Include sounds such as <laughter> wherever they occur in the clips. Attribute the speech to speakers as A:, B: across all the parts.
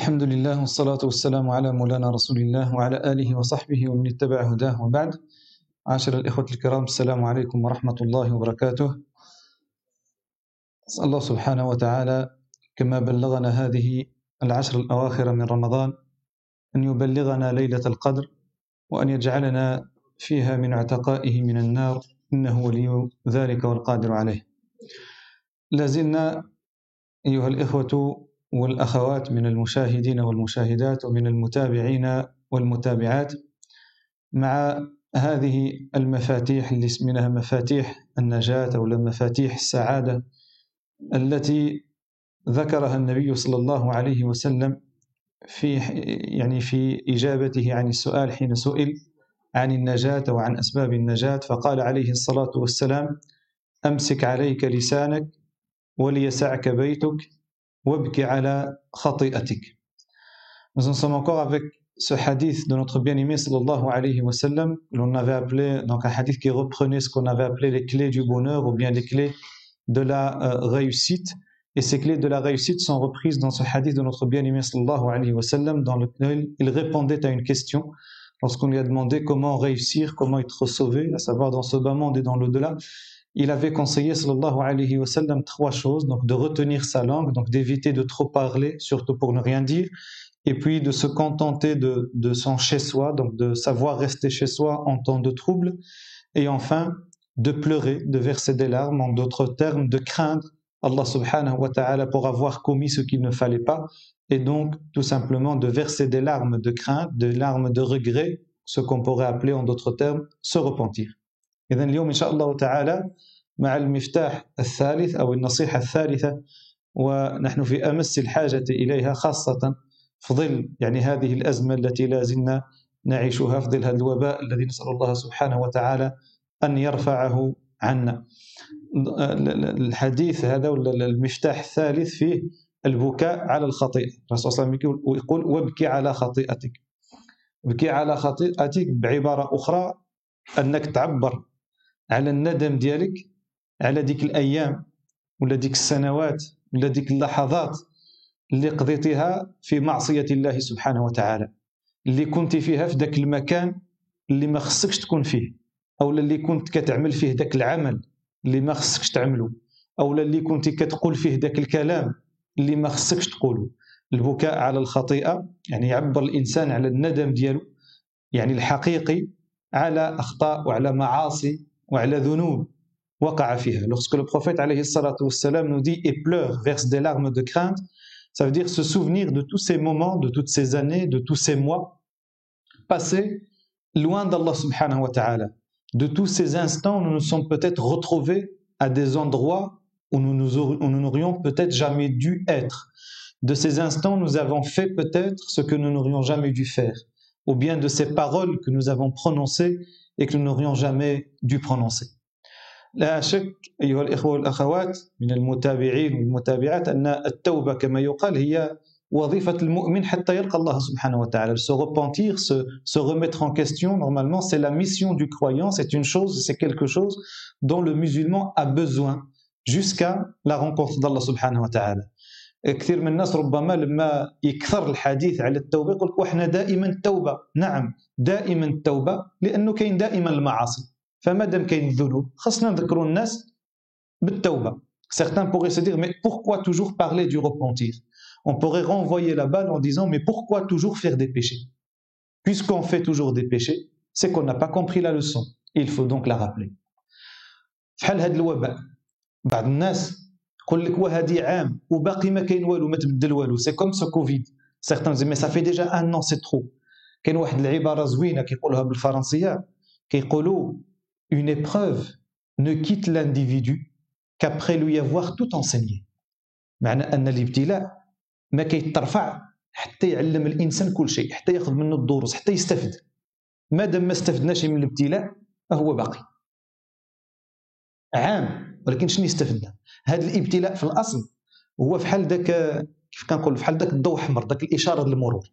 A: الحمد لله والصلاة والسلام على مولانا رسول الله وعلى آله وصحبه ومن اتبع هداه وبعد. عاشر الإخوة الكرام السلام عليكم ورحمة الله وبركاته. أسأل الله سبحانه وتعالى كما بلغنا هذه العشر الأواخر من رمضان أن يبلغنا ليلة القدر وأن يجعلنا فيها من عتقائه من النار إنه ولي ذلك والقادر عليه. لازلنا أيها الإخوة والأخوات من المشاهدين والمشاهدات ومن المتابعين والمتابعات مع هذه المفاتيح اللي اسمها مفاتيح النجاة أو مفاتيح السعادة التي ذكرها النبي صلى الله عليه وسلم في يعني في إجابته عن السؤال حين سئل عن النجاة وعن أسباب النجاة فقال عليه الصلاة والسلام أمسك عليك لسانك وليسعك بيتك Nous en sommes encore avec ce hadith de notre bien-aimé sallallahu alayhi wa sallam, l'on avait appelé, donc un hadith qui reprenait ce qu'on avait appelé les clés du bonheur ou bien les clés de la euh, réussite. Et ces clés de la réussite sont reprises dans ce hadith de notre bien-aimé sallallahu alayhi wasallam dans lequel il répondait à une question lorsqu'on lui a demandé comment réussir, comment être sauvé, à savoir dans ce bas monde et dans l'au-delà. Il avait conseillé sallallahu alayhi wa sallam trois choses, donc de retenir sa langue, donc d'éviter de trop parler, surtout pour ne rien dire, et puis de se contenter de, de son chez-soi, donc de savoir rester chez soi en temps de trouble, et enfin de pleurer, de verser des larmes, en d'autres termes, de craindre Allah subhanahu wa ta'ala pour avoir commis ce qu'il ne fallait pas, et donc tout simplement de verser des larmes de crainte, des larmes de regret, ce qu'on pourrait appeler en d'autres termes se repentir. إذا اليوم إن شاء الله تعالى مع المفتاح الثالث أو النصيحة الثالثة ونحن في أمس الحاجة إليها خاصة في ظل يعني هذه الأزمة التي لا زلنا نعيشها في ظل هذا الوباء الذي نسأل الله سبحانه وتعالى أن يرفعه عنا. الحديث هذا ولا المفتاح الثالث فيه البكاء على الخطيئة. الرسول صلى الله عليه وسلم يقول وابكي على خطيئتك. ابكي على خطيئتك بعبارة أخرى أنك تعبر على الندم ديالك على ديك الأيام ولا ديك السنوات ولا ديك اللحظات اللي قضيتيها في معصية الله سبحانه وتعالى اللي كنت فيها في ذاك المكان اللي ما خصكش تكون فيه أو اللي كنت كتعمل فيه ذاك العمل اللي ما خصكش تعمله أو اللي كنت كتقول فيه ذاك الكلام اللي ما خصكش تقوله البكاء على الخطيئة يعني يعبر الإنسان على الندم ديالو يعني الحقيقي على أخطاء وعلى معاصي Lorsque le prophète nous dit et pleure, verse des larmes de crainte, ça veut dire se souvenir de tous ces moments, de toutes ces années, de tous ces mois passés loin d'Allah subhanahu wa ta'ala. De tous ces instants nous nous sommes peut-être retrouvés à des endroits où nous n'aurions peut-être jamais dû être. De ces instants nous avons fait peut-être ce que nous n'aurions jamais dû faire. Ou bien de ces paroles que nous avons prononcées et que nous n'aurions jamais dû prononcer. لا شك أيها الإخوة والأخوات من المتابعين والمتابعات أن التوبة كما يقال هي وظيفة المؤمن حتى يلقى الله سبحانه وتعالى. Se repentir, se, se remettre en question, normalement, c'est la mission du croyant, c'est une chose, c'est quelque chose dont le musulman a besoin jusqu'à la rencontre d'Allah سبحانه وتعالى. كثير من الناس ربما لما يكثر الحديث على التوبة يقول وحنا دائما التوبة نعم دائما التوبة لأنه كاين دائما المعاصي فما دام كاين الذنوب خصنا نذكروا الناس بالتوبة Certains pourraient se dire mais pourquoi toujours parler du repentir on pourrait renvoyer la balle en disant mais pourquoi toujours faire des péchés Puisqu'on fait toujours des péchés, c'est qu'on n'a pas compris la leçon. il faut donc la rappeler. فحال هذا الوباء بعض الناس يقول لك وهذه عام وباقي ما كاين والو ما تبدل والو. c'est comme ce COVID disent mais ça fait déjà un an c'est trop. كاين واحد العبارة زوينة كيقولوها بالفرنسية. كيقولوا une épreuve ne quitte l'individu qu'après lui avoir tout enseigné. معنى أن الابتلاء ما كيترفع حتى يعلم الإنسان كل شيء حتى ياخذ منه الدروس حتى يستفد ما دام ما استفدناش من الابتلاء فهو باقي. عام. ولكن شنو استفدنا هذا الابتلاء في الأصل هو فحال ذاك كيف كنقول فحال ذاك الضوء أحمر ذاك الإشارة للمرور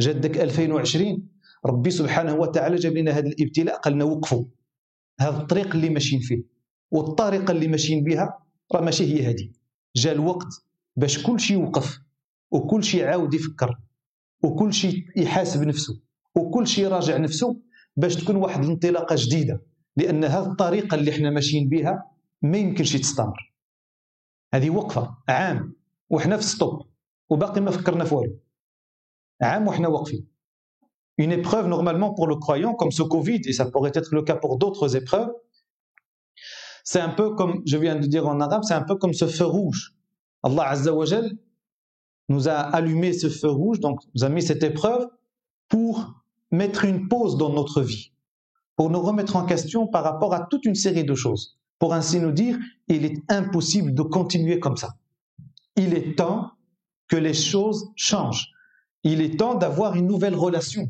A: جات ذاك 2020 ربي سبحانه وتعالى جاب لنا هذا الابتلاء قال لنا وقفوا. هذا الطريق اللي ماشيين فيه والطريقة اللي ماشيين بها راه ماشي هي هذه. جا الوقت باش كل شيء يوقف وكل شيء عاود يفكر وكل شيء يحاسب نفسه وكل شيء يراجع نفسه باش تكون واحد الانطلاقة جديدة. لأن هذه الطريقة اللي إحنا ماشيين بها ما يمكنش تستمر هذه وقفه عام وحنا في ستوب وباقي ما فكرنا في والو عام وحنا واقفين une épreuve normalement pour le croyant comme ce Covid et ça pourrait être le cas pour d'autres épreuves c'est un peu comme je viens de dire en arabe c'est un peu comme ce feu rouge Allah Azza wa Jal nous a allumé ce feu rouge donc nous a mis cette épreuve pour mettre une pause dans notre vie pour nous remettre en question par rapport à toute une série de choses pour ainsi nous dire il est impossible de continuer comme ça il est temps que les choses changent. Il est temps d'avoir une nouvelle relation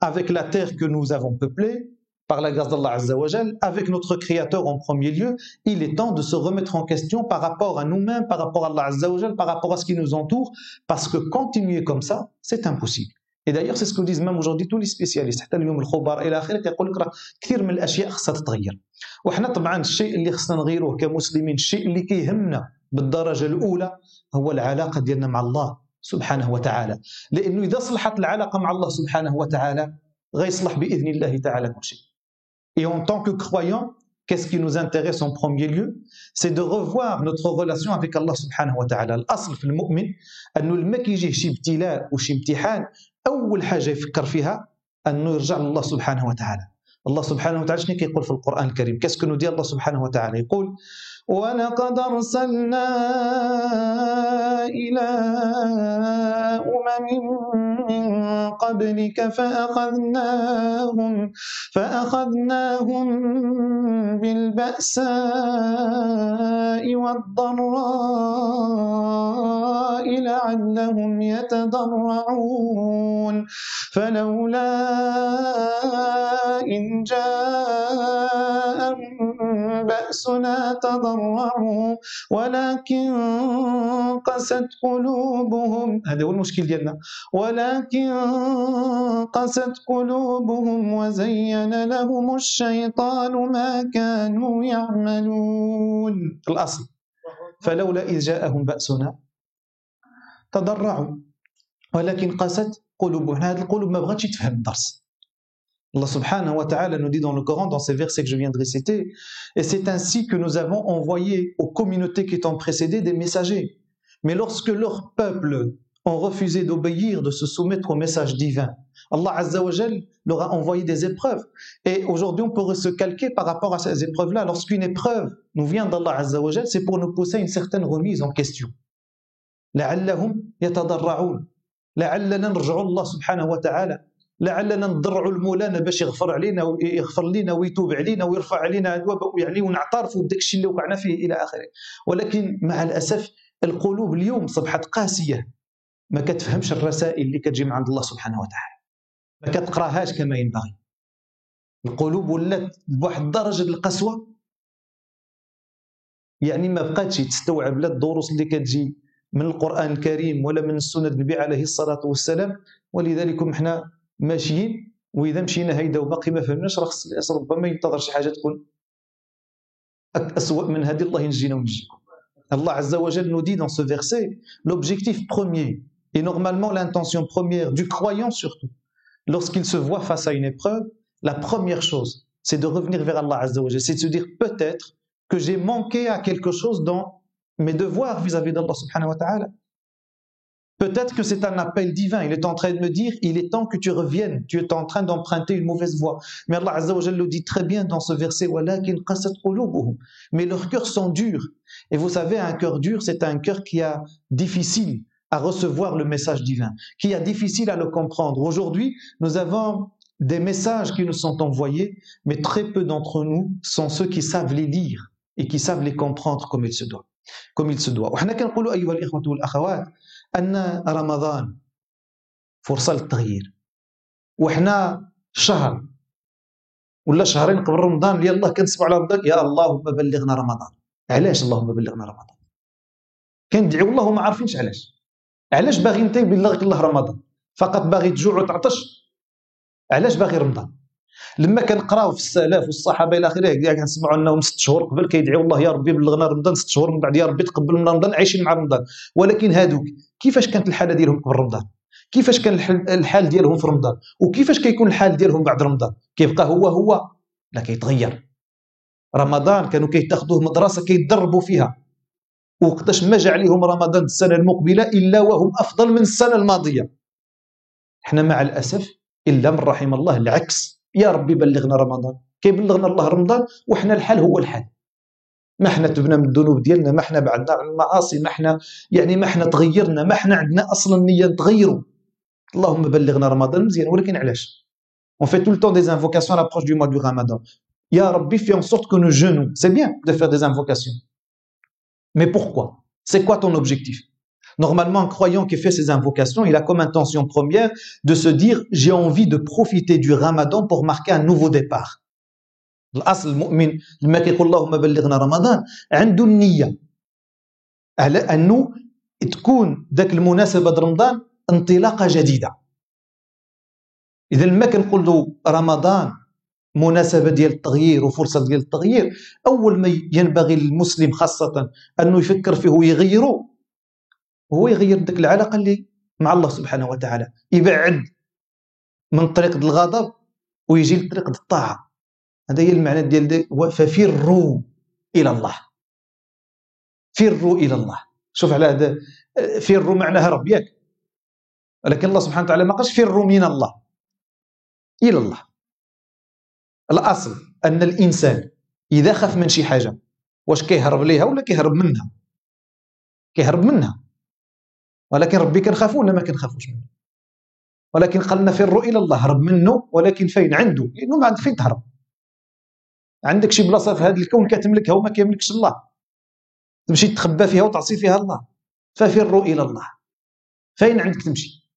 A: avec la terre que nous avons peuplée, par la grâce d'Allah Azzawajal, avec notre Créateur en premier lieu. Il est temps de se remettre en question par rapport à nous-mêmes, par rapport à Allah Azzawajal, par rapport à ce qui nous entoure, parce que continuer comme ça, c'est impossible. Et d'ailleurs, c'est ce que disent même aujourd'hui tous les spécialistes وحنا طبعا الشيء اللي خصنا نغيروه كمسلمين الشيء اللي كيهمنا بالدرجة الأولى هو العلاقة ديالنا مع الله سبحانه وتعالى لأنه إذا صلحت العلاقة مع الله سبحانه وتعالى غيصلح بإذن الله تعالى كل شيء Et en tant que croyant, qu'est-ce qui nous intéresse en premier lieu C'est de revoir notre relation avec Allah subhanahu. الأصل في المؤمن أنه لما كيجيه شي ابتلاء وشي امتحان أول حاجة يفكر فيها أنه يرجع لله سبحانه وتعالى. الله سبحانه وتعالى شنو كيقول في القرآن الكريم؟ كيسكو كنو ديال الله سبحانه وتعالى يقول ولقد أرسلنا إلى أمم من قبلك فأخذناهم فأخذناهم بالبأساء والضراء لعلهم يتضرعون. فلولا إن جاءهم بأسنا تضرعوا ولكن قست قلوبهم. هذا هو المشكل ديالنا. ولكن قست قلوبهم وزين لهم الشيطان ما كانوا يعملون. الأصل. فلولا إذ جاءهم بأسنا تضرعوا ولكن قست قلوبهم. هذه القلوب ما بغاتش تفهم الدرس. Allah subhanahu wa ta'ala nous dit dans le Coran, dans ces versets que je viens de réciter, et c'est ainsi que nous avons envoyé aux communautés qui t'ont précédé des messagers. Mais lorsque leurs peuples ont refusé d'obéir, de se soumettre au message divin, Allah Azza wa leur a envoyé des épreuves. Et aujourd'hui, on pourrait se calquer par rapport à ces épreuves-là. Lorsqu'une épreuve nous vient d'Allah Azza wa c'est pour nous pousser à une certaine remise en question. لعلهم يتضرعون لعلنا نرجع الله سبحانه وتعالى لعلنا نضرعوا المولانا باش يغفر علينا ويغفر لنا ويتوب علينا ويرفع علينا يعني ونعترفوا بداك الشيء اللي وقعنا فيه إلى آخره. ولكن مع الأسف القلوب اليوم صبحت قاسية. ما كتفهمش الرسائل اللي كتجي من عند الله سبحانه وتعالى. ما كتقراهاش كما ينبغي. القلوب ولات بواحد الدرجة القسوة. يعني ما بقاتش تستوعب لا الدروس اللي كتجي من القرآن الكريم ولا من السنة النبي عليه الصلاة والسلام. ولذلك إحنا ماشيين واذا مشينا هيدا وباقي ما فهمناش راه خص ربما ينتظر شي حاجه تكون اسوء من هذه الله ينجينا وينجيكم Allah Azza wa nous dit dans ce verset l'objectif premier et normalement l'intention première du croyant surtout lorsqu'il se voit face à une épreuve la première chose c'est de revenir vers Allah Azza wa c'est de se dire peut-être que j'ai manqué à quelque chose dans mes devoirs vis-à-vis d'Allah subhanahu wa ta'ala Peut-être que c'est un appel divin. Il est en train de me dire, il est temps que tu reviennes. Tu es en train d'emprunter une mauvaise voie. Mais Allah Azza wa le dit très bien dans ce verset, mais leurs cœurs sont durs. Et vous savez, un cœur dur, c'est un cœur qui a difficile à recevoir le message divin, qui a difficile à le comprendre. Aujourd'hui, nous avons des messages qui nous sont envoyés, mais très peu d'entre nous sont ceux qui savent les lire et qui savent les comprendre comme il se doit. Comme il se doit. أن رمضان فرصة للتغيير. وحنا شهر ولا شهرين قبل رمضان يلا كنسمعوا على رمضان يا اللهم بلغنا رمضان. علاش اللهم بلغنا رمضان؟ كندعيو الله وما عارفينش علاش. علاش باغي انت يبلغك الله رمضان؟ فقط باغي تجوع وتعطش؟ علاش باغي رمضان؟ لما كنقراو في السلف والصحابة إلى آخره كاع كنسمعوا انهم ست شهور قبل كيدعيو الله يا ربي بلغنا رمضان ست شهور من بعد يا ربي تقبل لنا رمضان عايشين مع رمضان. ولكن هادوك كيفاش كانت الحالة ديالهم قبل رمضان؟ كيفاش كان الحال ديالهم في رمضان؟ وكيفاش كيكون الحال ديالهم بعد رمضان؟ كيبقى هو هو لا كيتغير. رمضان كانوا كيتاخذوه مدرسة كيتدربوا فيها. وقتاش ما جا عليهم رمضان السنة المقبلة إلا وهم أفضل من السنة الماضية. إحنا مع الأسف إلا من رحم الله العكس. يا ربي بلغنا رمضان كيبلغنا الله رمضان وحنا الحال هو الحال ما حنا تبنا من الذنوب ديالنا ما حنا بعدنا عن المعاصي ما حنا يعني ما حنا تغيرنا ما حنا عندنا أصلا نية نتغيروا اللهم بلغنا رمضان مزيان ولكن علاش On fait tout le temps des invocations à l'approche du mois du Ramadan. Ya Rabbi, fais en sorte que nous jeûnons. C'est bien de faire des invocations. C'est quoi ton objectif Normalement, un croyant qui fait ces invocations, il a comme intention première de se dire j'ai envie de profiter du Ramadan pour marquer un nouveau départ. الاصل المؤمن لما كيقول اللهم بلغنا رمضان عنده النية على أنه تكون ذاك المناسبة رمضان انطلاقة جديدة إذا لما كنقول له رمضان مناسبة ديال التغيير وفرصة ديال التغيير أول ما ينبغي للمسلم خاصة أنه يفكر فيه ويغيره هو يغير ديك العلاقة اللي مع الله سبحانه وتعالى. يبعد من طريق الغضب ويجي لطريق الطاعة. هذا هي المعنى ديال ففروا إلى الله. فروا إلى الله. شوف على هذا فروا معناها رب ياك ولكن الله سبحانه وتعالى ما قالش فروا من الله. إلى الله. الأصل أن الإنسان إذا خاف من شي حاجة واش كيهرب ليها ولا كيهرب منها؟ كيهرب منها. ولكن ربي كنخافو ولا ما كنخافوش منه. ولكن قالنا فروا إلى الله هرب منه ولكن فين؟ عنده. لأنه ما عندك فين تهرب. عندك شي بلاصة في هذا الكون كتملكها وما كيملكش الله. تمشي تخبى فيها وتعصي فيها الله. ففروا إلى الله. فين عندك تمشي؟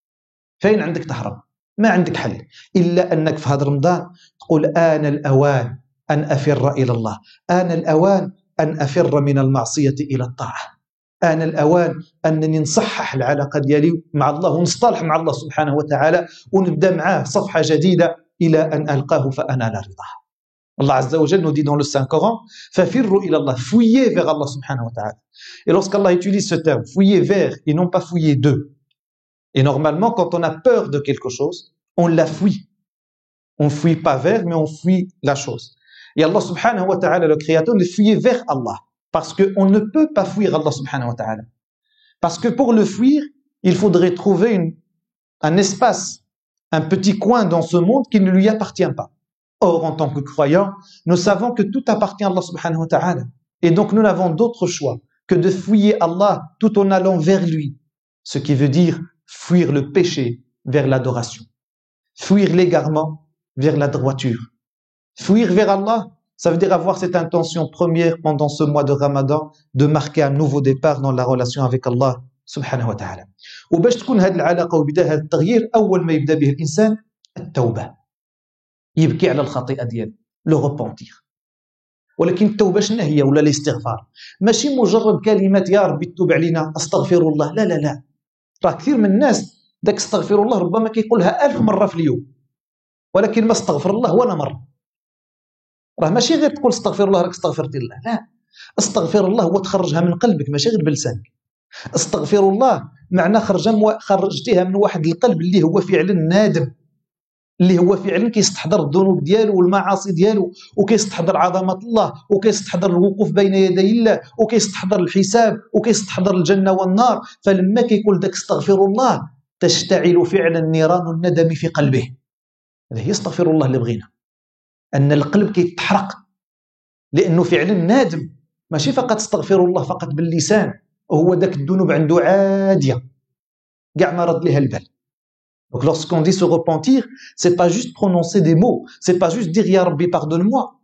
A: فين عندك تهرب؟ ما عندك حل. إلا أنك في هذا رمضان تقول آن الأوان أن أفر إلى الله. آن الأوان أن أفر من المعصية إلى الطاعة. آن الأوان أنني نصحح العلاقة ديالي مع الله ونصطلح مع الله سبحانه وتعالى ونبدأ معاه صفحة جديدة إلى أن ألقاه فأنال رضاه Azza wa Jal nous dit dans le Saint-Coran Fafirru ilallah, fouillez vers Allah wa ta'ala. Et lorsqu'Allah utilise ce terme, fouillez vers et non pas fouillez de. Et normalement, quand on a peur de quelque chose, on la fouille. On fouille pas vers, mais on fouille la chose. Et Allah subhanahu wa ta'ala, le Créateur, le fouiller vers Allah. Parce qu'on ne peut pas fuir Allah. Parce que pour le fuir, il faudrait trouver un espace, un petit coin dans ce monde qui ne lui appartient pas. Or, en tant que croyants, nous savons que tout appartient à Allah. Et donc, nous n'avons d'autre choix que de fuyer Allah tout en allant vers lui. Ce qui veut dire fuir le péché vers l'adoration. Fuir l'égarement vers la droiture. Fuir vers Allah, ça veut dire avoir cette intention première pendant ce mois de Ramadan de marquer un nouveau départ dans la relation avec Allah wa ta'ala. وباش تكون هذه العلاقة وبدا هذا التغيير أول ما يبدأ به الإنسان التوبة يبكي على الخطيئه ديالو لو غوبونتيغ ولكن التوبه شنو هي ولا الاستغفار ماشي مجرد كلمات يا ربي توب علينا استغفر الله لا لا لا راه كثير من الناس داك استغفر الله ربما كيقولها ألف مره في اليوم ولكن ما استغفر الله ولا مره راه ماشي غير تقول استغفر الله راك استغفرت الله لا. استغفر الله هو تخرجها من قلبك ماشي غير بلسانك. استغفر الله معنى خرجها خرجتيها من واحد القلب اللي هو فعلا نادم اللي هو فعلا كيستحضر الذنوب ديالو والمعاصي ديالو وكيستحضر عظمة الله وكيستحضر الوقوف بين يدي الله وكيستحضر الحساب وكيستحضر الجنة والنار. فلما كيقول داك استغفر الله تشتعل فعلا نيران الندم في قلبه. هذا هي استغفر الله اللي بغينا. ان القلب كيتحرق لانه فعلا نادم ماشي فقط استغفر الله فقط باللسان وهو داك الذنوب عنده عاديه كاع ما رد لها البال Donc lorsqu'on dit se repentir, c'est pas juste prononcer des mots, c'est pas juste dire Ya Rabbi pardonne-moi.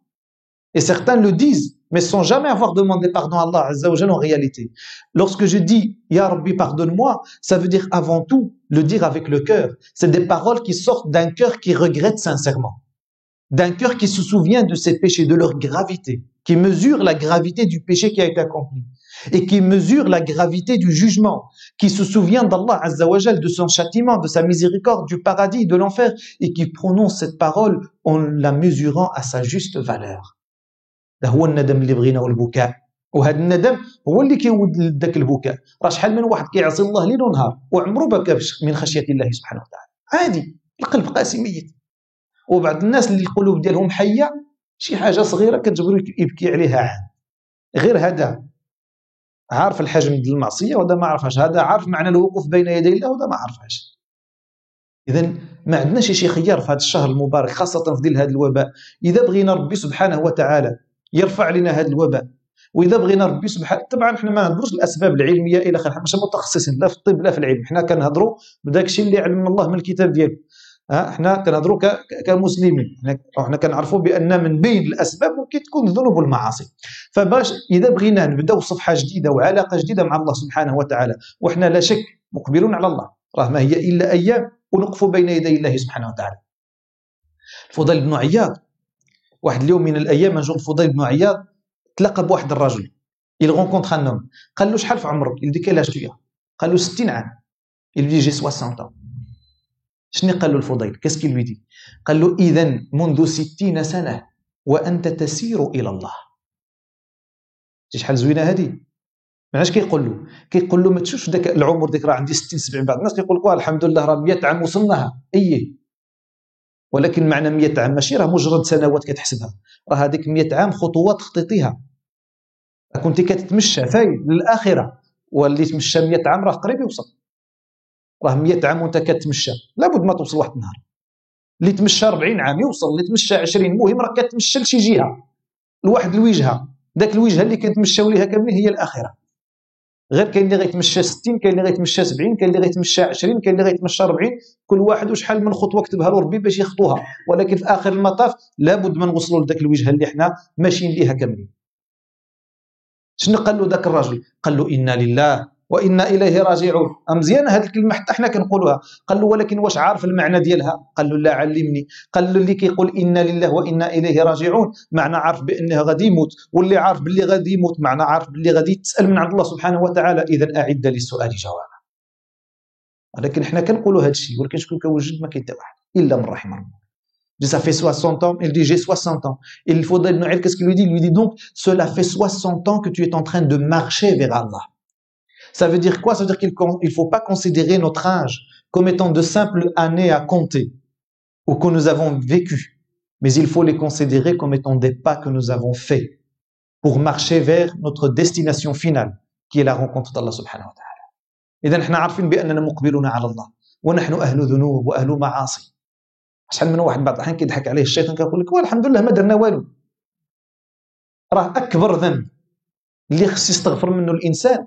A: Et certains le disent, mais sans jamais avoir demandé pardon à Allah Azza wa en réalité. Lorsque je dis Ya Rabbi pardonne-moi, ça veut dire avant tout le dire avec le cœur. C'est des paroles qui sortent d'un cœur qui regrette sincèrement, d'un cœur qui se souvient de ses péchés, de leur gravité, qui mesure la gravité du péché qui a été accompli.
B: et qui mesure la gravité du jugement, qui se souvient d'Allah Azzawajal, de son châtiment, de sa miséricorde, du paradis, de l'enfer, et qui prononce cette parole en la mesurant à sa juste valeur. هو الندم اللي بغينا والبكاء وهذا الندم هو اللي كيود ذاك البكاء راه شحال من واحد كيعصي الله ليل ونهار وعمره بكى من خشيه الله سبحانه وتعالى عادي القلب قاسي ميت وبعض الناس اللي القلوب ديالهم حية شي حاجة صغيرة كتجبرو يبكي عليها عام. غير هذا عارف الحجم ديال المعصية وهذا ما عرفهاش. هذا عارف معنى الوقوف بين يدي الله وهذا ما عرفهاش. اذا ما عندناش شي خيار في هذا الشهر المبارك خاصة في ظل هذا الوباء. إذا بغينا ربي سبحانه وتعالى يرفع لنا هذا الوباء وإذا بغينا ربي سبحانه طبعا حنا ما نهضروش الأسباب العلمية إلى اخره ماشي متخصصين لا في الطب لا في العلم. حنا كنهضروا بداك الشيء اللي علم الله من الكتاب ديالو ها حنا كنهضروا كمسلمين. حنا كنعرفوا بأن من بين الأسباب ممكن تكون الذنوب والمعاصي. فباش إذا بغينا نبدأو صفحة جديدة وعلاقة جديدة مع الله سبحانه وتعالى وحنا لا شك مقبلون على الله. راه ما هي إلا أيام ونقف بين يدي الله سبحانه وتعالى. الفضيل بن عياض واحد اليوم من الأيام نجو الفضيل بن عياض تلاقى بواحد الرجل. Il rencontre un homme. قال له شحال في عمرك؟ Il dit quel âge قال له 60 عام. Il lui j'ai 60 ans. شنو قال له الفضيل؟ كاس كي lui dit قال له اذا منذ 60 سنة وأنت تسير إلى الله. شحال زوينة هذه علاش كيقول له كيقول له ما تشوفش داك العمر ديك راه عندي 60 70 بعض. الناس كيقول لك الحمد لله راه 100 عام وصلناها أي. ولكن معنى 100 عام ماشي راه مجرد سنوات كتحسبها. راه هذيك 100 عام خطوات خطيتيها كنت كتتمشى فايد للآخرة. واللي تمشى 100 عام راه قريب يوصل. راه 100 عام وانت كتمشى. لابد ما توصل واحد النهار. اللي تمشى 40 عام يوصل اللي تمشى 20 المهم راه كتمشى لشي جهة. لواحد الوجهة. ذاك الوجهة اللي كنتمشاو ليها كاملين هي الاخره غير كاين اللي غيتمشى 60 كاين اللي غيتمشى 70 كاين اللي غيتمشى 20 كاين اللي غيتمشى 40 كل واحد وشحال من خطوة كتبها له ربي باش يخطوها. ولكن في آخر المطاف لابد ما نوصلوا لذاك الوجهة اللي حنا ماشيين ليها كاملين. شنو قال له ذاك الرجل قال له إنا لله وإنا إليه راجعون. مزيان هذه الكلمة حتى حنا كنقولوها. قال له ولكن واش عارف المعنى ديالها؟ قال له لا علمني. قال له اللي كيقول إنا لله وإنا إليه راجعون معنى عارف بأنه غادي يموت. واللي عارف باللي غادي يموت معنى عارف باللي غادي تسال من عند الله سبحانه وتعالى. اذا اعد للسؤال جوابا. ولكن حنا كنقولوا هذا الشيء ولكن شكون كيوجد ما كاين حتى واحد إلا من رحم الله. Ça fait 60 ans. Il dit, j'ai 60 ans. Et il faudrait qu'est-ce qu'il lui dit? Il lui dit donc, cela fait 60 ans que tu es en train de marcher vers Allah. Ça veut dire quoi Ça veut dire qu'il ne faut pas considérer notre âge comme étant de simples années à compter ou que nous avons vécu, mais il faut les considérer comme étant des pas que nous avons faits pour marcher vers notre destination finale, qui est la rencontre d'Allah subhanahu wa ta'ala. إذا احنا عارفين بأننا مقبلون على الله ونحن أهل ذنوب وأهل معاصي شحال من واحد بعض الأحيان كيضحك عليه الشيطان كيقول لك والحمد لله ما درنا والو راه أكبر ذنب اللي خص يستغفر منه الإنسان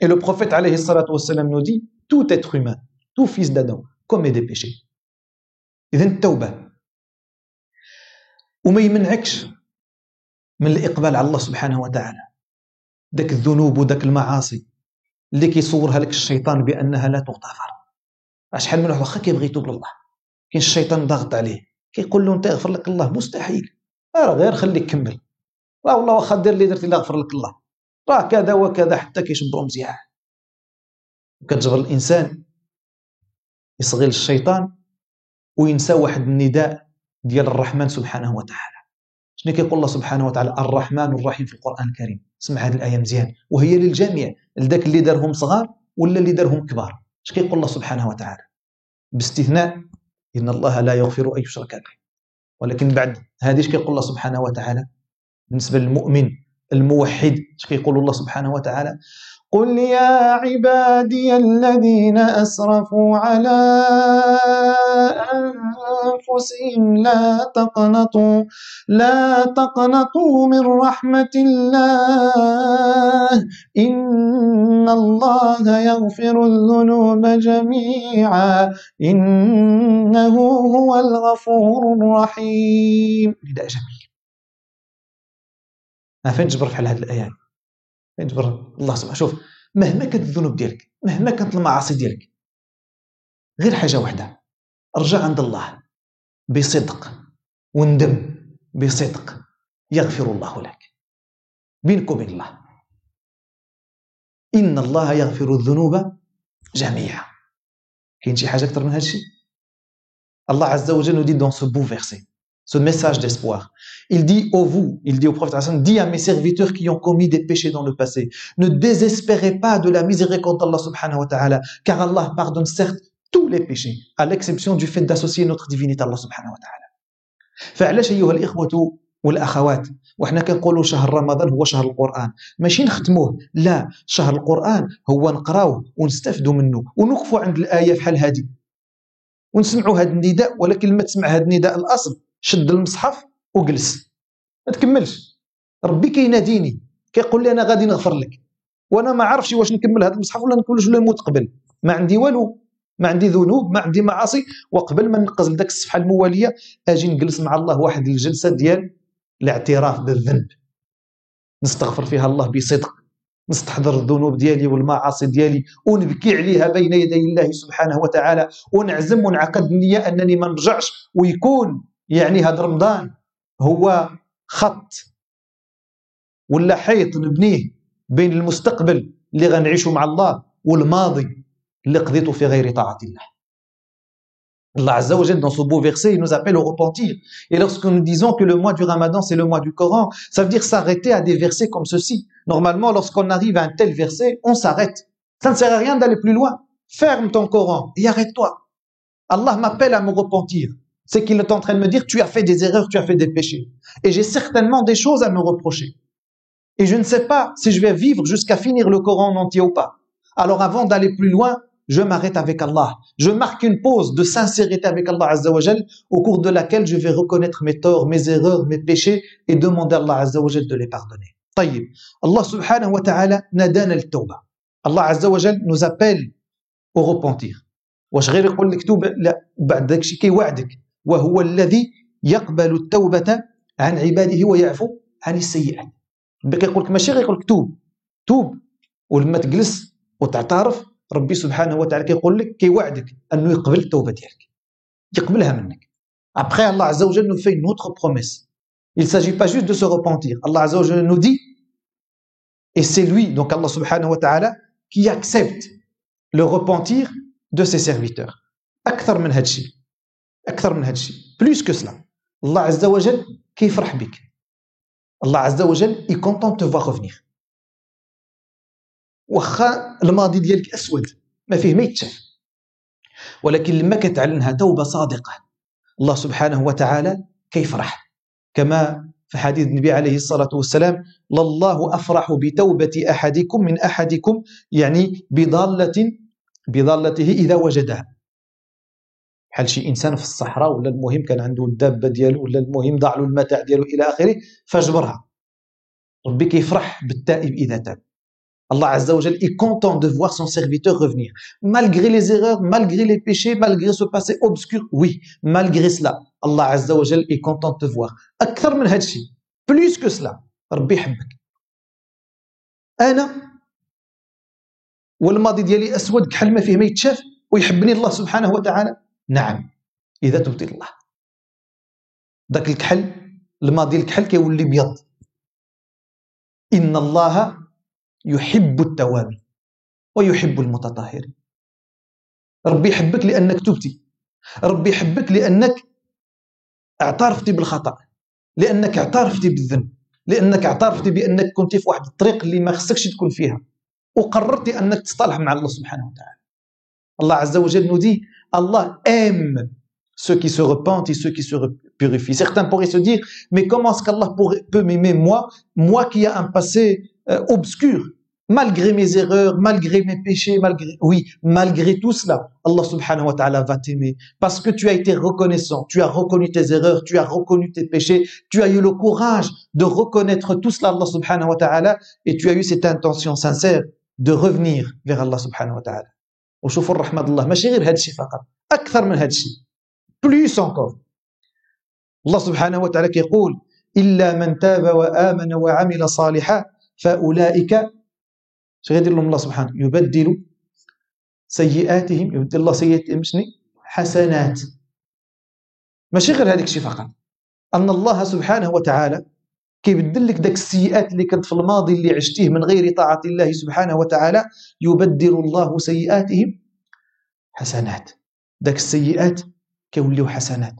B: Et le prophète alayhi wassalam, nous dit tout être humain, tout fils d'Adam, commet des péchés. إذن التوبة وما من الإقبال على الله سبحانه وتعالى ذاك الذنوب وذاك المعاصي اللي كيصورها لك الشيطان بأنها لا تغتفر شحال من واحد واخا كيبغي يتوب لله كاين الشيطان ضاغط عليه كيقول له انت يغفر لك الله مستحيل راه غير خليك كمل راه والله واخا دير اللي درتي لا غفر لك الله راه كذا وكذا حتى كيشبرو مزيان. كتجبر الإنسان يصغي للشيطان وينسى واحد النداء ديال الرحمن سبحانه وتعالى. شنو كيقول الله سبحانه وتعالى؟ الرحمن الرحيم في القرآن الكريم. اسمع هذه الآية مزيان. وهي للجميع لذاك اللي دارهم صغار ولا اللي دارهم كبار. اش كيقول الله سبحانه وتعالى؟ باستثناء إن الله لا يغفر أن يشرك به. ولكن بعد هذه اش كيقول الله سبحانه وتعالى؟ بالنسبة للمؤمن الموحد يقول الله سبحانه وتعالى؟ قل يا عبادي الذين أسرفوا على أنفسهم لا تقنطوا لا تقنطوا من رحمة الله إن الله يغفر الذنوب جميعا إنه هو الغفور الرحيم. نداء جميل. ما فين تجبر في هذه الآيات يجبر الله سبحانه شوف مهما كانت الذنوب ديالك مهما كانت المعاصي ديالك غير حاجة واحدة ارجع عند الله بصدق وندم بصدق يغفر الله لك. بينك وبين الله. إن الله يغفر الذنوب جميعا. كاين شي حاجة أكثر من هذا الشيء؟ الله عز وجل dit dans ce beau verset. Ce message d'espoir. Il dit au vous, il dit au prophète Hassan, dit à mes serviteurs qui ont commis des péchés dans le passé, ne désespérez pas de la miséricorde d'Allah subhanahu wa ta'ala, car Allah pardonne certes tous les péchés, à l'exception du fait d'associer notre divinité à Allah subhanahu wa ta'ala. فعلاش أيها الإخوة والأخوات وحنا كنقولوا شهر رمضان هو شهر القرآن ماشي نختموه لا شهر القرآن هو نقراوه ونستفدوا منه ونقفوا عند الآية بحال هذه ونسمعوا هذا النداء ولكن لما تسمع هذا النداء الأصل شد المصحف وجلس. ما تكملش. ربي كيناديني كيقول لي أنا غادي نغفر لك. وأنا ما عرفش واش نكمل هذا المصحف ولا نكملش ولا نموت قبل. ما عندي والو ما عندي ذنوب ما عندي معاصي. وقبل ما نقز لذاك الصفحة الموالية أجي نجلس مع الله واحد الجلسة ديال الاعتراف بالذنب. نستغفر فيها الله بصدق. نستحضر الذنوب ديالي والمعاصي ديالي. ونبكي عليها بين يدي الله سبحانه وتعالى. ونعزم ونعقد النية أنني ما نرجعش ويكون يعني هذا رمضان هو خط ولا حيط نبنيه بين المستقبل اللي غنعيشه مع الله والماضي اللي قضيته في غير طاعة الله Allah Azza wa dans ce beau verset, il nous appelle au repentir. Et lorsque nous disons que le mois du Ramadan, c'est le mois du Coran, ça veut dire s'arrêter à des versets comme ceci. Normalement, lorsqu'on arrive à un tel verset, on s'arrête. Ça ne sert à rien d'aller plus loin. Ferme ton Coran et arrête-toi. Allah m'appelle à me repentir c'est qu'il est en train de me dire tu as fait des erreurs, tu as fait des péchés. Et j'ai certainement des choses à me reprocher. Et je ne sais pas si je vais vivre jusqu'à finir le Coran en entier ou pas. Alors avant d'aller plus loin, je m'arrête avec Allah. Je marque une pause de sincérité avec Allah Azzawajal au cours de laquelle je vais reconnaître mes torts, mes erreurs, mes péchés et demander à Allah Azzawajal de les pardonner. طيب Allah subhanahu wa ta'ala nadana al-tawba. Allah Azzawajal nous appelle au repentir. واش غير يقول لك توب لا بعد داك الشيء كيوعدك وهو الذي يقبل التوبة عن عباده ويعفو عن السيئات. بقى يقول لك ماشي غير توب توب. ولما تجلس وتعترف ربي سبحانه وتعالى كيقول لك كيوعدك أنه يقبل التوبة ديالك. يقبلها منك. ابخي الله عز وجل nous fait une autre promesse il s'agit pas juste de se repentir. الله عز وجل nous dit et c'est lui donc الله سبحانه وتعالى qui accepte le repentir de ses serviteurs. أكثر من هذا الشيء أكثر من هذا الشيء. plus que cela الله عز وجل كيفرح بك. الله عز وجل est content de te voir revenir واخا الماضي ديالك أسود. ما فيه ما يتشاف. ولكن لما كتعلنها توبة صادقة الله سبحانه وتعالى كيفرح. كما في حديث النبي عليه الصلاة والسلام لله أفرح بتوبة أحدكم من أحدكم يعني بضالة بضالته إذا وجدها. بحال شي إنسان في الصحراء ولا المهم كان عنده الدابة ديالو ولا المهم ضاع له المتاع ديالو إلى آخره فجبرها ربي كيفرح بالتائب إذا تاب Azza wa Jal est content de voir son serviteur revenir. Erreurs, malgré les péchés, malgré ce passé obscur, oui, malgré cela, Allah Azza wa Jal est content de te voir. أكثر من هذا الشيء. Que cela. ربي يحبك. أنا والماضي ديالي أسود كحل ما فيه ما يتشاف ويحبني الله سبحانه وتعالى نعم إذا تبت الله. ذاك الكحل الماضي الكحل كيولي بيض إن الله يحب التوابين ويحب المتطهرين. ربي يحبك لأنك تبتي. ربي يحبك لأنك اعترفتي بالخطأ لأنك اعترفتي بالذنب لأنك اعترفتي بأنك كنت في واحد الطريق اللي ما خصكش تكون فيها وقررتي أنك تصطلح مع الله سبحانه وتعالى. الله عز وجل dit Allah aime ceux qui se repentent et ceux qui se purifie. Certains pourraient se dire, mais comment est-ce qu'Allah peut m'aimer moi, moi qui ai un passé euh, obscur, malgré mes erreurs, malgré mes péchés, malgré, oui, malgré tout cela, Allah subhanahu wa ta'ala va t'aimer parce que tu as été reconnaissant, tu as reconnu tes erreurs, tu as reconnu tes péchés, tu as eu le courage de reconnaître tout cela Allah subhanahu wa ta'ala et tu as eu cette intention sincère de revenir vers Allah subhanahu wa ta'ala. وشوفوا الرحمة الله ماشي غير هذا الشيء فقط أكثر من هذا الشيء بلوس encore. الله سبحانه وتعالى يقول إلا من تاب وآمن وعمل صالحا فأولئك شو غيدير لهم الله سبحانه يبدل سيئاتهم يبدل الله سيئاتهم شنو حسنات. ماشي غير هذيك الشيء فقط. أن الله سبحانه وتعالى كيبدل لك داك السيئات اللي كانت في الماضي اللي عشتيه من غير طاعة الله سبحانه وتعالى يبدل الله سيئاتهم؟ حسنات. داك السيئات كيوليو حسنات.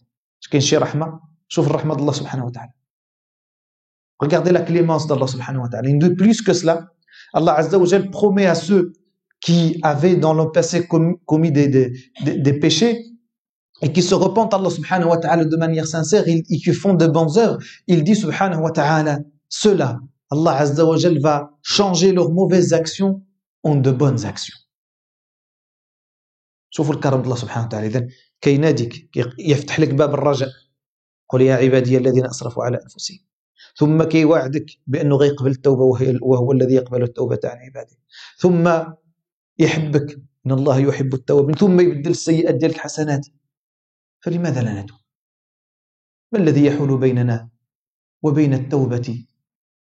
B: كاين شي رحمة؟ شوف الرحمة الله سبحانه وتعالى. Regardez la clémence d'Allah subhanahu wa ta'ala. De plus que cela, Allah Azza wa promet à ceux qui avaient dans le passé commis des, des, des, péchés et qui se repentent Allah subhanahu wa ta'ala de manière sincère et, qui font de bonnes œuvres, il dit subhanahu wa ta'ala, ceux-là, Allah Azza wa va changer leurs mauvaises actions en de bonnes actions. شوفوا الكرم الله سبحانه وتعالى اذا كيناديك يفتح لك باب الرجاء قل يا عبادي الذين اسرفوا على انفسهم ثم كيوعدك بانه غيقبل التوبه وهو الذي يقبل التوبه عن عباده ثم يحبك ان الله يحب التوابين ثم يبدل السيئات ديالك حسنات فلماذا لا نتوب ما الذي يحول بيننا وبين التوبه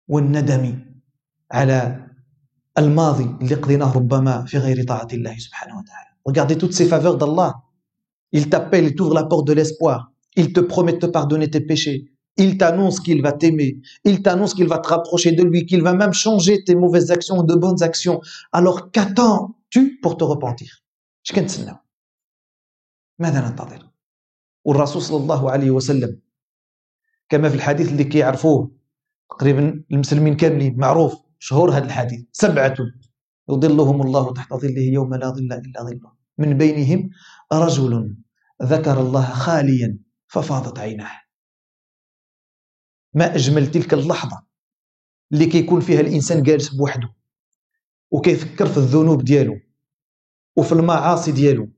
B: والندم على الماضي اللي قضيناه ربما في غير طاعه الله سبحانه وتعالى Regardez toutes ces faveurs d'Allah. Il t'appelle, il t'ouvre la porte de l'espoir. Il te promet de te pardonner tes péchés. Il t'annonce qu'il va t'aimer. Il t'annonce qu'il va te rapprocher de lui, qu'il va même changer tes mauvaises actions de bonnes actions. Alors qu'attends-tu pour te repentir ماذا ننتظر والرسول صلى الله عليه وسلم. كما في الحديث اللي كيعرفوه تقريبا المسلمين كاملين معروف شهور هذا الحديث سبعة يظلهم الله تحت ظله يوم لا ظل إلا ظله. من بينهم رجل ذكر الله خاليا ففاضت عيناه. ما أجمل تلك اللحظة اللي كيكون فيها الإنسان جالس بوحده وكيفكر في الذنوب ديالو وفي المعاصي ديالو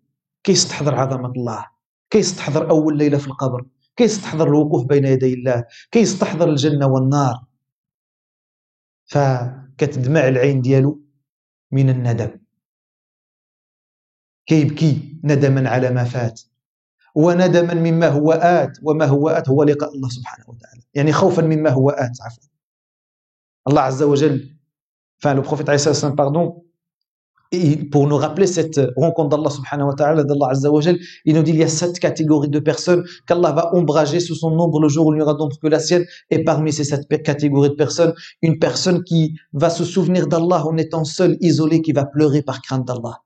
B: كيستحضر عظمة الله. كيستحضر أول ليلة في القبر كيستحضر الوقوف بين يدي الله كيستحضر الجنة والنار. فكتدمع العين ديالو من الندم. كيبكي ندما على ما فات وندما مما هو آت وما هو آت هو لقاء الله سبحانه وتعالى. يعني خوفا مما هو آت عفوا. الله عز وجل enfin le prophète عليه الصلاة والسلام pardon pour nous rappeler cette rencontre d'Allah subhanahu wa ta'ala, d'Allah azza wa il nous dit il y a sept catégories de personnes qu'Allah va ombrager sous son nombre le jour où il n'y aura d'ombre que la sienne. Et parmi ces sept catégories de personnes, une personne qui va se souvenir d'Allah en étant seule, isolée, qui va pleurer par crainte d'Allah.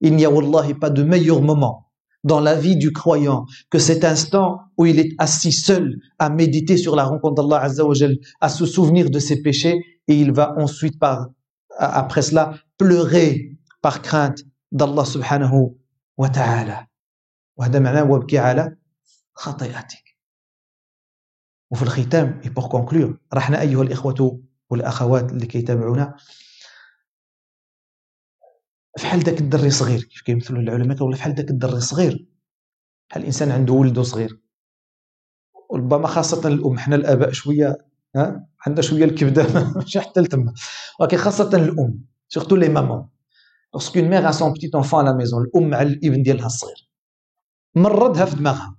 B: Il n'y a wallahi pas de meilleur moment dans la vie du croyant que cet instant où il est assis seul à méditer sur la rencontre d'Allah Azza wa à se souvenir de ses péchés et il va ensuite par après cela pleurer par crainte d'Allah subhanahu wa ta'ala وهذا معناه وابكي على خطيئتك. وفي الختام et pour conclure رحنا أيها الإخوة والأخوات اللي كيتابعونا. فحال داك الدري صغير كيف كيمثلوا العلماء ولا فحال داك الدري صغير بحال الإنسان عنده ولده صغير؟ وربما خاصة الأم حنا الآباء شوية ها عندها شوية الكبدة <laughs> ماشي حتى لتما. ولكن خاصة الأم surtout les mamans lorsqu'une mère a son petit enfant à la maison الأم مع الابن ديالها الصغير مردها في دماغها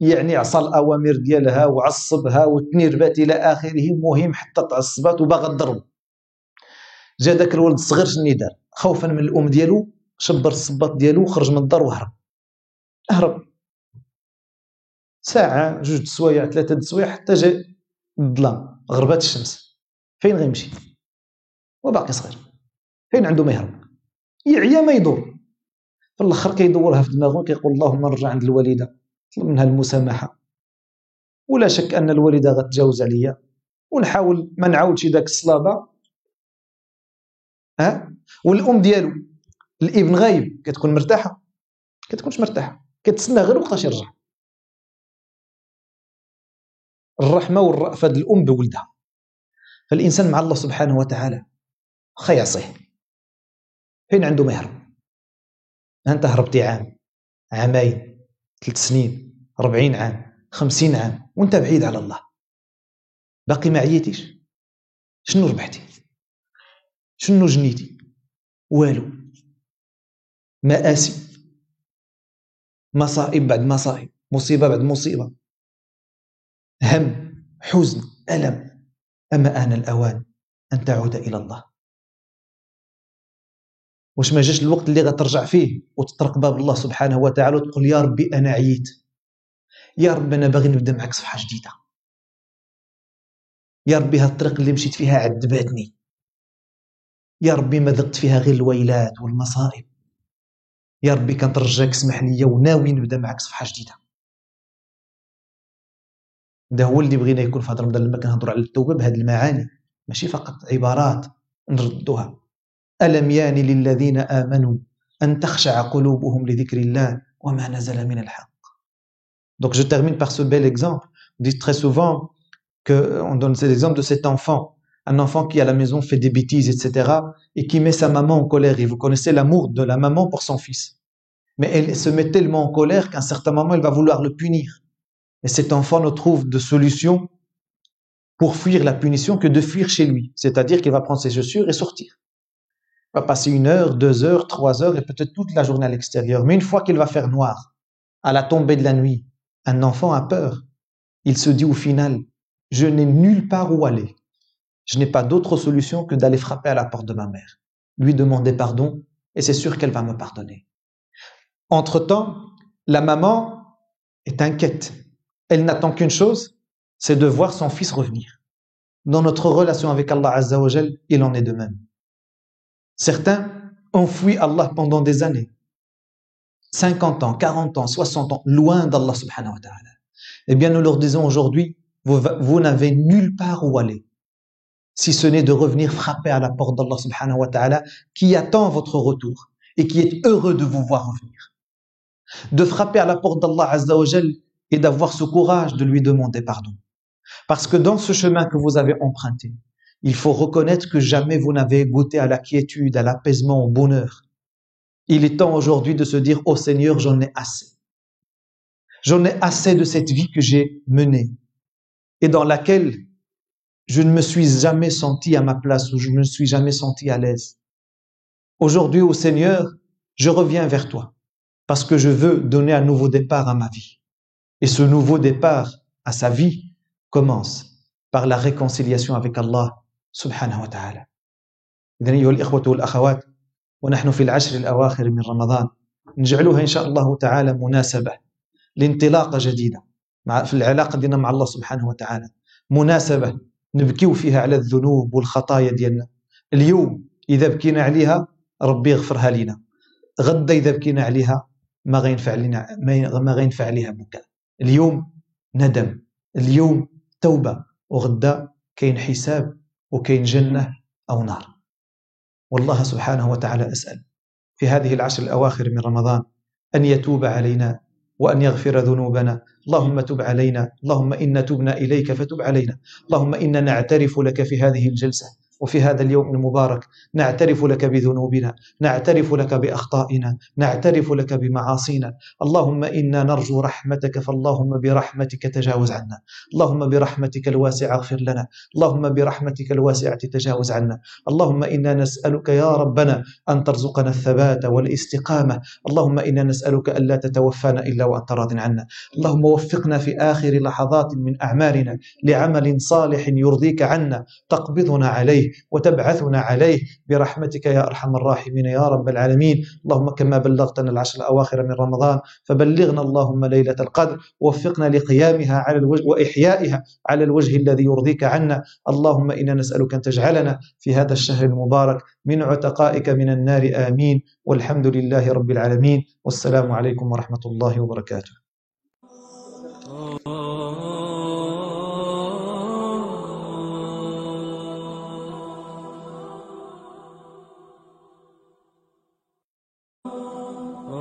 B: يعني عصى الأوامر ديالها وعصبها وت énervات إلى آخره مهم حتى تعصبات وباغا تضرب جا داك الولد الصغير شنو دار خوفا من الام ديالو شبر الصباط ديالو وخرج من الدار وهرب هرب ساعة جوج سوايع ثلاثة سوايع حتى جا الظلام غربات الشمس فين غيمشي وباقي صغير فين عنده ما يهرب يعيا ما يدور. في الآخر كيدورها في دماغه كيقول اللهم نرجع عند الوالدة طلب منها المسامحة. ولا شك أن الوالدة غتجاوز عليا. ونحاول ما نعاودش داك الصلابة. ها؟ والأم ديالو الإبن غايب كتكون مرتاحة. كتكونش مرتاحة. كتسنى غير وقتاش يرجع. الرحمة والرأفة الأم بولدها. فالإنسان مع الله سبحانه وتعالى خا يعصيه فين عنده ما يهرب؟ أنت هربتي عام عامين ثلاث سنين ربعين عام خمسين عام وانت بعيد على الله. باقي ما عييتيش؟ شنو ربحتي؟ شنو جنيتي؟ والو. مآسي. مصائب بعد مصائب مصيبة بعد مصيبة. هم حزن ألم. أما آن الأوان أن تعود إلى الله. واش ما جاش الوقت اللي غترجع فيه وتطرق باب الله سبحانه وتعالى وتقول يا ربي أنا عييت. يا ربي أنا باغي نبدأ معك صفحة جديدة. يا ربي هاد الطريق اللي مشيت فيها عذبتني. يا ربي ما ذقت فيها غير الويلات والمصائب. يا ربي كنترجاك اسمح لي وناوي نبدأ معك صفحة جديدة. هذا هو اللي بغينا يكون في هذا رمضان لما كنهضروا على التوبه بهذه المعاني. ماشي فقط عبارات نردوها. الم يان للذين امنوا ان تخشع قلوبهم لذكر الله وما نزل من الحق Donc je termine par ce bel exemple. On dit très souvent que on donne l'exemple de cet enfant, un enfant qui à la maison fait des bêtises, etc., et qui met sa maman en colère. Et vous connaissez l'amour de la maman pour son fils. Mais elle se met tellement en colère qu'à un certain moment, elle va vouloir le punir. Et cet enfant ne trouve de solution pour fuir la punition que de fuir chez lui. C'est-à-dire qu'il va prendre ses chaussures et sortir. Va passer une heure, deux heures, trois heures et peut-être toute la journée à l'extérieur. Mais une fois qu'il va faire noir, à la tombée de la nuit, un enfant a peur. Il se dit au final, je n'ai nulle part où aller. Je n'ai pas d'autre solution que d'aller frapper à la porte de ma mère, lui demander pardon, et c'est sûr qu'elle va me pardonner. Entre-temps, la maman est inquiète elle n'attend qu'une chose, c'est de voir son fils revenir. Dans notre relation avec Allah Azzawajal, il en est de même. Certains ont fui Allah pendant des années. 50 ans, 40 ans, 60 ans, loin d'Allah subhanahu wa ta'ala. Eh bien, nous leur disons aujourd'hui, vous, n'avez nulle part où aller, si ce n'est de revenir frapper à la porte d'Allah subhanahu wa ta'ala, qui attend votre retour et qui est heureux de vous voir revenir. De frapper à la porte d'Allah Azzawajal et d'avoir ce courage de lui demander pardon. Parce que dans ce chemin que vous avez emprunté, il faut reconnaître que jamais vous n'avez goûté à la quiétude, à l'apaisement, au bonheur. Il est temps aujourd'hui de se dire, oh Seigneur, j'en ai assez. J'en ai assez de cette vie que j'ai menée et dans laquelle je ne me suis jamais senti à ma place ou je ne me suis jamais senti à l'aise. Aujourd'hui, au Seigneur, je reviens vers toi parce que je veux donner un nouveau départ à ma vie. Et ce nouveau départ à sa vie commence par la réconciliation avec Allah سبحانه وتعالى. إذن أيها الإخوة والأخوات ونحن في العشر الأواخر من رمضان نجعلها إن شاء الله تعالى مناسبة لانطلاقة جديدة مع في العلاقة دينا مع الله سبحانه وتعالى. مناسبة نبكيو فيها على الذنوب والخطايا ديالنا. اليوم إذا بكينا عليها ربي يغفرها لنا غدا إذا بكينا عليها ما غينفع لنا ما غينفع عليها بكاء اليوم ندم. اليوم توبة. وغدا كاين حساب وكاين جنة أو نار. والله سبحانه وتعالى أسأل في هذه العشر الأواخر من رمضان أن يتوب علينا وأن يغفر ذنوبنا. اللهم تب علينا. اللهم إنا تبنا إليك فتب علينا. اللهم إنا نعترف لك في هذه الجلسة. وفي هذا اليوم المبارك نعترف لك بذنوبنا نعترف لك بأخطائنا نعترف لك بمعاصينا. اللهم إنا نرجو رحمتك فاللهم برحمتك تجاوز عنا. اللهم برحمتك الواسعة اغفر لنا. اللهم برحمتك الواسعة تجاوز عنا. اللهم إنا نسألك يا ربنا أن ترزقنا الثبات والاستقامة. اللهم إنا نسألك الا تتوفانا إلا وأنت راض عنا. اللهم وفقنا في آخر لحظات من اعمارنا لعمل صالح يرضيك عنا. تقبضنا عليه. وتبعثنا عليه. برحمتك يا أرحم الراحمين يا رب العالمين. اللهم كما بلغتنا العشر الأواخر من رمضان فبلغنا اللهم ليلة القدر ووفقنا لقيامها على الوجه وإحيائها على الوجه الذي يرضيك عنا. اللهم إنا نسألك أن تجعلنا في هذا الشهر المبارك من عتقائك من النار. آمين. والحمد لله رب العالمين. والسلام عليكم ورحمة الله وبركاته.